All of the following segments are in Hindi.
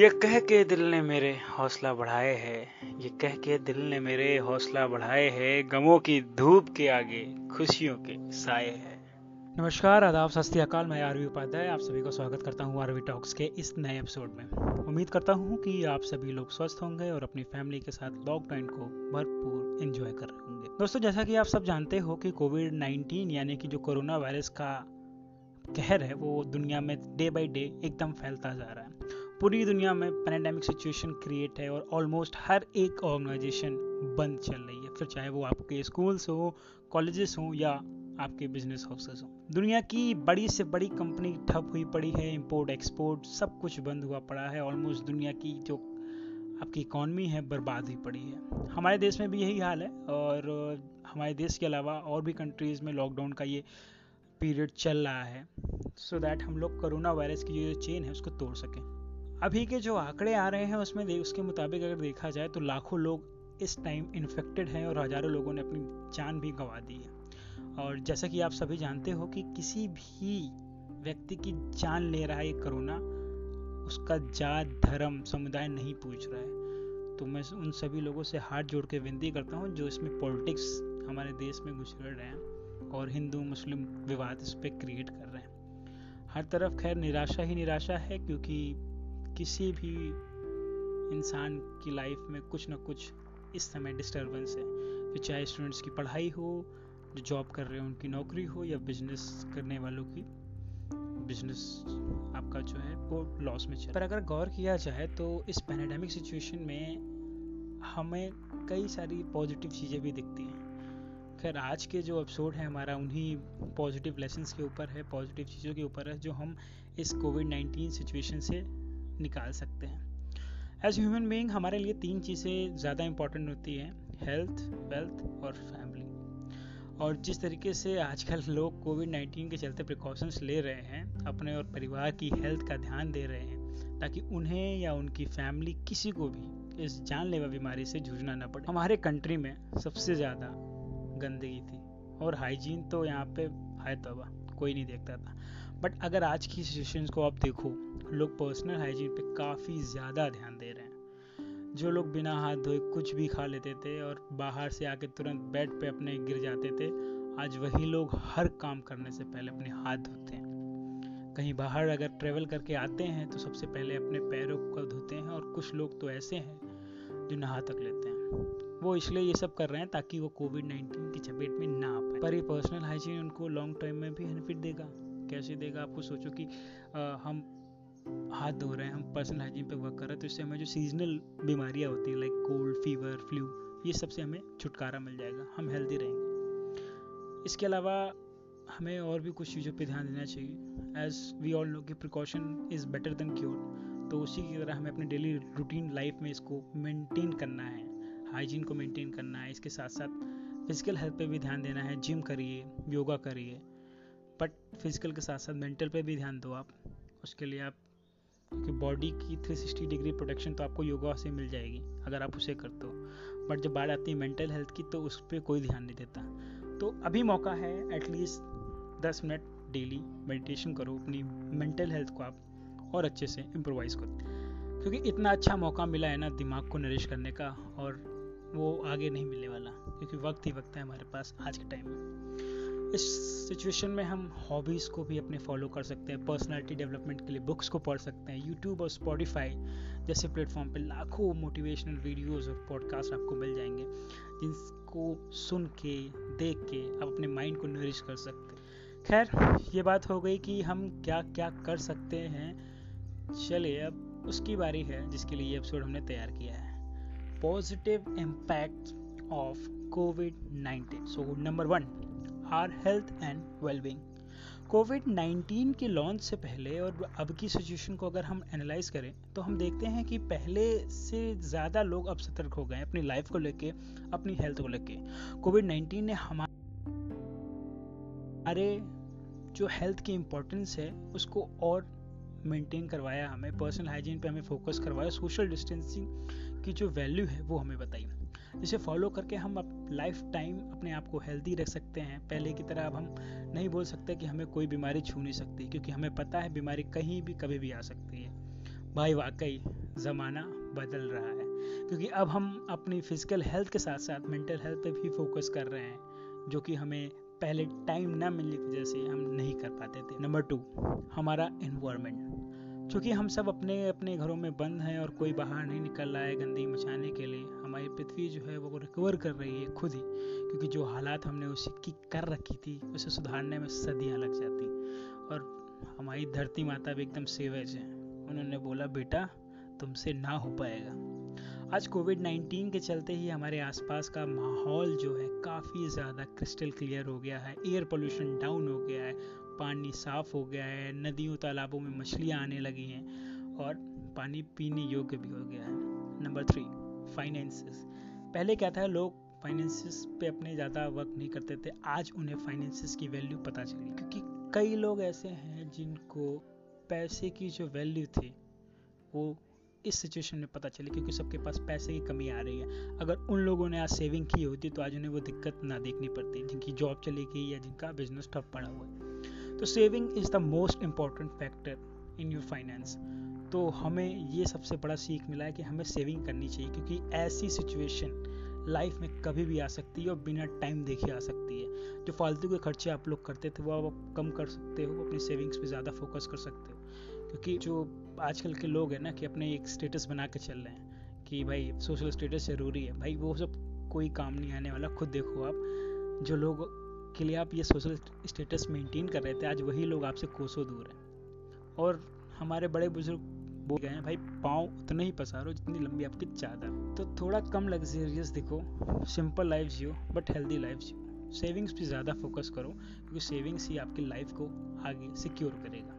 ये कह के दिल ने मेरे हौसला बढ़ाए है, ये कह के दिल ने मेरे हौसला बढ़ाए है, गमों की धूप के आगे खुशियों के साए है। नमस्कार, आदाब सत अकाल, मैं आरवी उपाध्याय, आप सभी को स्वागत करता हूँ आरवी टॉक्स के इस नए एपिसोड में। उम्मीद करता हूँ कि आप सभी लोग स्वस्थ होंगे और अपनी फैमिली के साथ लॉकडाउन को भरपूर एंजॉय कर रहे होंगे। दोस्तों, जैसा कि आप सब जानते हो कि कोविड 19 यानी कि जो कोरोना वायरस का कहर है, वो दुनिया में डे बाई डे एकदम फैलता जा रहा है। पूरी दुनिया में पैंडेमिक सिचुएशन क्रिएट है और ऑलमोस्ट हर एक ऑर्गेनाइजेशन बंद चल रही है। फिर चाहे वो आपके स्कूल्स हो कॉलेजेस हो या आपके बिज़नेस हाउसेस हो। दुनिया की बड़ी से बड़ी कंपनी ठप हुई पड़ी है इंपोर्ट एक्सपोर्ट सब कुछ बंद हुआ पड़ा है। ऑलमोस्ट दुनिया की जो आपकी इकॉनमी है बर्बाद हुई पड़ी है। हमारे देश में भी यही हाल है और हमारे देश के अलावा और भी कंट्रीज़ में लॉकडाउन का ये पीरियड चल रहा है। सो so दैट हम लोग कोरोना वायरस की जो चेन है उसको तोड़ सकें। अभी के जो आंकड़े आ रहे हैं उसमें उसके मुताबिक अगर देखा जाए तो लाखों लोग इस टाइम इन्फेक्टेड हैं और हज़ारों लोगों ने अपनी जान भी गंवा दी है। और जैसा कि आप सभी जानते हो कि किसी भी व्यक्ति की जान ले रहा है ये कोरोना, उसका जात धर्म, समुदाय नहीं पूछ रहा है। तो मैं उन सभी लोगों से हाथ जोड़ के विनती करता हूँ जो इसमें पॉलिटिक्स हमारे देश में घुस रहे हैं और हिंदू, मुस्लिम विवाद इस पर क्रिएट कर रहे हैं। हर तरफ़ खैर निराशा ही निराशा है क्योंकि किसी भी इंसान की लाइफ में कुछ ना कुछ इस समय डिस्टरबेंस है। फिर चाहे स्टूडेंट्स की पढ़ाई हो, जो जॉब कर रहे हैं, उनकी नौकरी हो, या बिज़नेस करने वालों की बिज़नेस आपका जो है, वो लॉस में चल। पर अगर गौर किया जाए तो इस पैनेडेमिक सिचुएशन में हमें कई सारी पॉजिटिव चीज़ें भी दिखती हैं। खैर, आज के जो एपिसोड है हमारा, उन्हीं पॉजिटिव लेसन्स के ऊपर है पॉजिटिव चीज़ों के ऊपर है, जो हम इस कोविड नाइन्टीन सिचुएशन से निकाल सकते हैं। एज ह्यूमन बींग हमारे लिए तीन चीज़ें ज़्यादा इंपॉर्टेंट होती हैं हेल्थ वेल्थ और फैमिली और जिस तरीके से आजकल लोग कोविड नाइन्टीन के चलते प्रिकॉशंस ले रहे हैं, अपने और परिवार की हेल्थ का ध्यान दे रहे हैं, ताकि उन्हें या उनकी फैमिली किसी को भी इस जानलेवा बीमारी से जूझना न पड़े। हमारे कंट्री में सबसे ज़्यादा गंदगी थी और हाइजीन तो यहाँ पे है तोबा कोई नहीं देखता था। बट अगर आज की सिचुएशन को आप देखो लोग पर्सनल हाइजीन पे काफ़ी ज़्यादा ध्यान दे रहे हैं। जो लोग बिना हाथ धोए कुछ भी खा लेते थे और बाहर से आके तुरंत बेड पे अपने गिर जाते थे आज वही लोग हर काम करने से पहले अपने हाथ धोते हैं। कहीं बाहर अगर ट्रेवल करके आते हैं तो सबसे पहले अपने पैरों को धोते हैं और कुछ लोग तो ऐसे हैं जो नहा तक लेते हैं। वो इसलिए ये सब कर रहे हैं ताकि वो कोविड नाइन्टीन की चपेट में ना आ पाए। पर ये पर्सनल हाइजीन उनको लॉन्ग टर्म में भी बेनिफिट देगा। कैसे देगा? आपको सोचो कि आ, हम हाथ धो रहे हैं, हम पर्सनल हाइजीन पे वर्क कर रहे हैं तो इससे हमें जो सीजनल बीमारियाँ होती हैं लाइक कोल्ड फीवर फ्लू ये सबसे हमें छुटकारा मिल जाएगा, हम हेल्दी रहेंगे। इसके अलावा हमें और भी कुछ चीज़ों पे ध्यान देना चाहिए। एज वी ऑल नो कि precaution is better than cure तो उसी की तरह हमें अपने डेली रूटीन लाइफ में इसको मेंटेन करना है हाइजीन को मेंटेन करना है, इसके साथ साथ फ़िज़िकल हेल्थ पे भी ध्यान देना है जिम करिए योगा करिए बट फ़िज़िकल के साथ साथ मेंटल पे भी ध्यान दो आप, उसके लिए आप क्योंकि बॉडी की 360 डिग्री प्रोटेक्शन तो आपको योगा से मिल जाएगी, अगर आप उसे करते हो। बट जब बात आती है मेंटल हेल्थ की तो उस पर कोई ध्यान नहीं देता। तो अभी मौका है एटलीस्ट दस मिनट डेली मेडिटेशन करो, अपनी मेंटल हेल्थ को आप और अच्छे से इम्प्रोवाइज करो। क्योंकि इतना अच्छा मौका मिला है ना दिमाग को नरिश करने का, और वो आगे नहीं मिलने वाला, क्योंकि वक्त ही वक्त है हमारे पास आज के टाइम में। इस सिचुएशन में हम हॉबीज़ को भी अपने फॉलो कर सकते हैं पर्सनालिटी डेवलपमेंट के लिए बुक्स को पढ़ सकते हैं यूट्यूब और स्पॉटिफाई जैसे प्लेटफॉर्म पे लाखों मोटिवेशनल वीडियोस और पॉडकास्ट आपको मिल जाएँगे, जिनको सुन के, देख के आप अपने माइंड को नरिश कर सकते हैं। खैर, ये बात हो गई कि हम क्या क्या कर सकते हैं। चलिए, अब उसकी बारी है, जिसके लिए ये एपिसोड हमने तैयार किया है। Positive impact of covid nineteen so number one are health and wellbeing covid 19 के लॉन्च से पहले और अब की सिचुएशन को अगर हम एनालाइज करें तो हम देखते हैं कि पहले से ज़्यादा लोग अब सतर्क हो गए अपनी लाइफ को लेके, अपनी हेल्थ को लेके। कोविड 19 ने हमारे जो हेल्थ की इम्पोर्टेंस है, उसको और मेंटेन करवाया हमें। पर्सनल हाइजीन पे हमें फोकस करवाया। सोशल डिस्टेंसिंग की जो वैल्यू है, वो हमें बताई। जिसे फॉलो करके हम लाइफ टाइम अपने आप को हेल्दी रख सकते हैं। पहले की तरह अब हम नहीं बोल सकते कि हमें कोई बीमारी छू नहीं सकती, क्योंकि हमें पता है बीमारी कहीं भी कभी भी आ सकती है। भाई वाकई ज़माना बदल रहा है, क्योंकि अब हम अपनी फ़िज़िकल हेल्थ के साथ साथ मेंटल हेल्थ पे भी फोकस कर रहे हैं, जो कि हमें पहले टाइम ना मिलने की वजह से हम नहीं कर पाते थे। नंबर टू हमारा इन्वायरमेंट चूँकि हम सब अपने अपने घरों में बंद हैं और कोई बाहर नहीं निकल रहा है गंदगी मचाने के लिए, हमारी पृथ्वी जो है वो रिकवर कर रही है खुद ही, क्योंकि जो हालात हमने उसी की कर रखी थी, उसे सुधारने में सदियाँ लग जाती। और हमारी धरती माता भी एकदम सेवेज है। उन्होंने बोला, बेटा, तुमसे ना हो पाएगा। आज कोविड 19 के चलते ही हमारे आसपास का माहौल जो है काफ़ी ज़्यादा क्रिस्टल क्लियर हो गया है एयर पोल्यूशन डाउन हो गया है पानी साफ़ हो गया है, नदियों, तालाबों में मछलियाँ आने लगी हैं और पानी पीने योग्य भी हो गया है। नंबर थ्री फाइनेंसिस पहले क्या था, लोग फाइनेंसिस पे अपने ज़्यादा वर्क नहीं करते थे। आज उन्हें फाइनेंसिस की वैल्यू पता चली क्योंकि कई लोग ऐसे हैं जिनको पैसे की जो वैल्यू थी, वो इस सिचुएशन में पता चली क्योंकि सबके पास पैसे की कमी आ रही है। अगर उन लोगों ने आज सेविंग की होती तो आज उन्हें वो दिक्कत ना देखनी पड़ती, जिनकी जॉब चली गई या जिनका बिज़नेस ठप पड़ा हुआ है। तो saving is the most important factor in your finance तो हमें ये सबसे बड़ा सीख मिला है कि हमें सेविंग करनी चाहिए, क्योंकि ऐसी सिचुएशन लाइफ में कभी भी आ सकती है और बिना टाइम देखे आ सकती है। जो फालतू के खर्चे आप लोग करते थे, वो आप कम कर सकते हो, अपनी सेविंग्स पे ज़्यादा फोकस कर सकते हो। क्योंकि जो आजकल के लोग हैं ना कि अपने एक स्टेटस बना के चल रहे हैं कि भाई सोशल स्टेटस ज़रूरी है। भाई वो सब कोई काम नहीं आने वाला, खुद देखो आप। जो लोग के लिए आप ये सोशल स्टेटस मेंटेन कर रहे थे, आज वही लोग आपसे कोसों दूर हैं। और हमारे बड़े बुज़ुर्ग बोल गए हैं, भाई पाँव उतना ही पसारो जितनी लंबी आपकी चादर तो थोड़ा कम लग्जरियस दिखो सिंपल लाइफ जियो बट हेल्दी लाइफ जियो। सेविंग्स पे ज़्यादा फोकस करो, क्योंकि सेविंग्स ही आपकी लाइफ को आगे सिक्योर करेगा।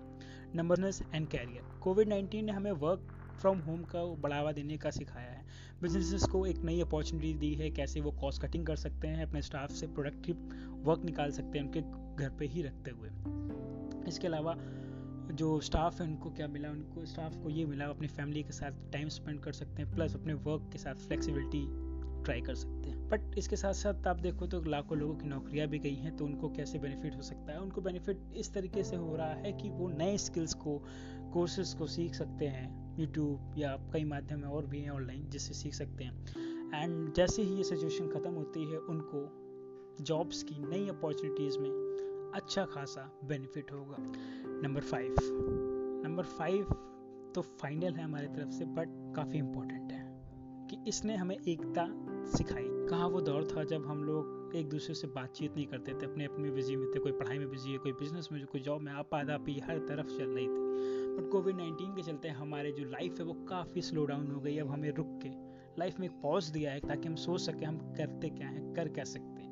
नंबरनेस एंड कैरियर कोविड नाइन्टीन ने हमें वर्क फ्रॉम होम का बढ़ावा देने का सिखाया है। बिजनेसेस को एक नई अपॉर्चुनिटी दी है, कैसे वो कॉस्ट कटिंग कर सकते हैं, अपने स्टाफ से प्रोडक्टिव वर्क निकाल सकते हैं, उनके घर पे ही रखते हुए। इसके अलावा जो स्टाफ है, उनको क्या मिला? उनको स्टाफ को ये मिला, अपनी फैमिली के साथ टाइम स्पेंड कर सकते हैं प्लस अपने वर्क के साथ फ्लेक्सिबिलिटी ट्राई कर सकते हैं। बट इसके साथ साथ आप देखो तो लाखों लोगों की नौकरियाँ भी गई हैं तो उनको कैसे बेनिफिट हो सकता है? उनको बेनिफिट इस तरीके से हो रहा है कि वो नए स्किल्स को कोर्सेज को सीख सकते हैं यूट्यूब या कई माध्यम और भी हैं ऑनलाइन जिससे सीख सकते हैं। एंड जैसे ही ये सिचुएशन ख़त्म होती है, उनको जॉब्स की नई अपॉर्चुनिटीज़ में अच्छा खासा बेनिफिट होगा। नंबर फाइव नंबर फाइव तो फाइनल है हमारी तरफ़ से बट काफ़ी इम्पोर्टेंट है कि इसने हमें एकता सिखाई। कहाँ वो दौर था जब हम लोग एक दूसरे से बातचीत नहीं करते थे अपने अपने बिज़ी में थे, कोई पढ़ाई में बिज़ी है, कोई बिज़नेस में, कोई जॉब में, आप आधा पी हर तरफ़ चल रही थी। बट कोविड नाइन्टीन के चलते हमारे जो लाइफ है वो काफ़ी स्लो डाउन हो गई अब हमें रुक के लाइफ में एक पॉज दिया है ताकि हम सोच सकें हम करते क्या हैं, कर क्या सकते हैं।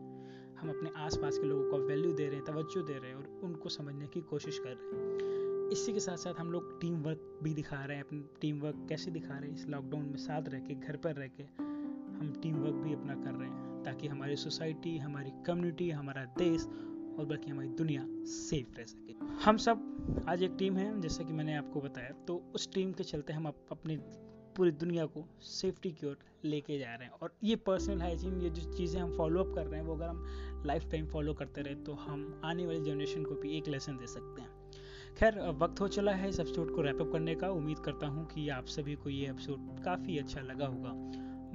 हम अपने आसपास के लोगों को वैल्यू दे रहे हैं, तवज्जो दे रहे हैं और उनको समझने की कोशिश कर रहे हैं। इसी के साथ साथ हम लोग टीम वर्क भी दिखा रहे हैं, अपनी टीम वर्क कैसे दिखा रहे हैं, इस लॉकडाउन में साथ रह के, घर पर रह के हम टीम वर्क भी अपना कर रहे हैं ताकि हमारी सोसाइटी हमारी कम्युनिटी हमारा देश और बल्कि हमारी दुनिया सेफ़ रह सके। हम सब आज एक टीम है, जैसा कि मैंने आपको बताया। तो उस टीम के चलते हम अपनी पूरी दुनिया को सेफ्टी की ओर लेके जा रहे हैं। और ये पर्सनल हाइजीन ये जो चीज़ें हम फॉलो अप कर रहे हैं, वो अगर हम लाइफ टाइम फॉलो करते रहे तो हम आने वाली जनरेशन को भी एक लेसन दे सकते हैं। खैर वक्त हो चला है इस एपिसोड को रैपअप करने का। उम्मीद करता हूँ कि आप सभी को ये एपिसोड काफ़ी अच्छा लगा होगा।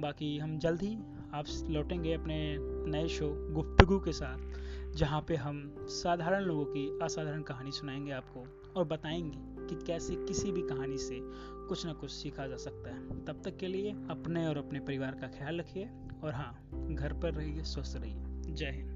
बाकी हम जल्द ही आप लौटेंगे अपने नए शो गुफ्तगु के साथ। जहाँ पे हम साधारण लोगों की असाधारण कहानी सुनाएँगे आपको और बताएँगे कि कैसे किसी भी कहानी से कुछ ना कुछ सीखा जा सकता है। तब तक के लिए अपने और अपने परिवार का ख्याल रखिए और हाँ घर पर रहिए, स्वस्थ रहिए। जय हिंद।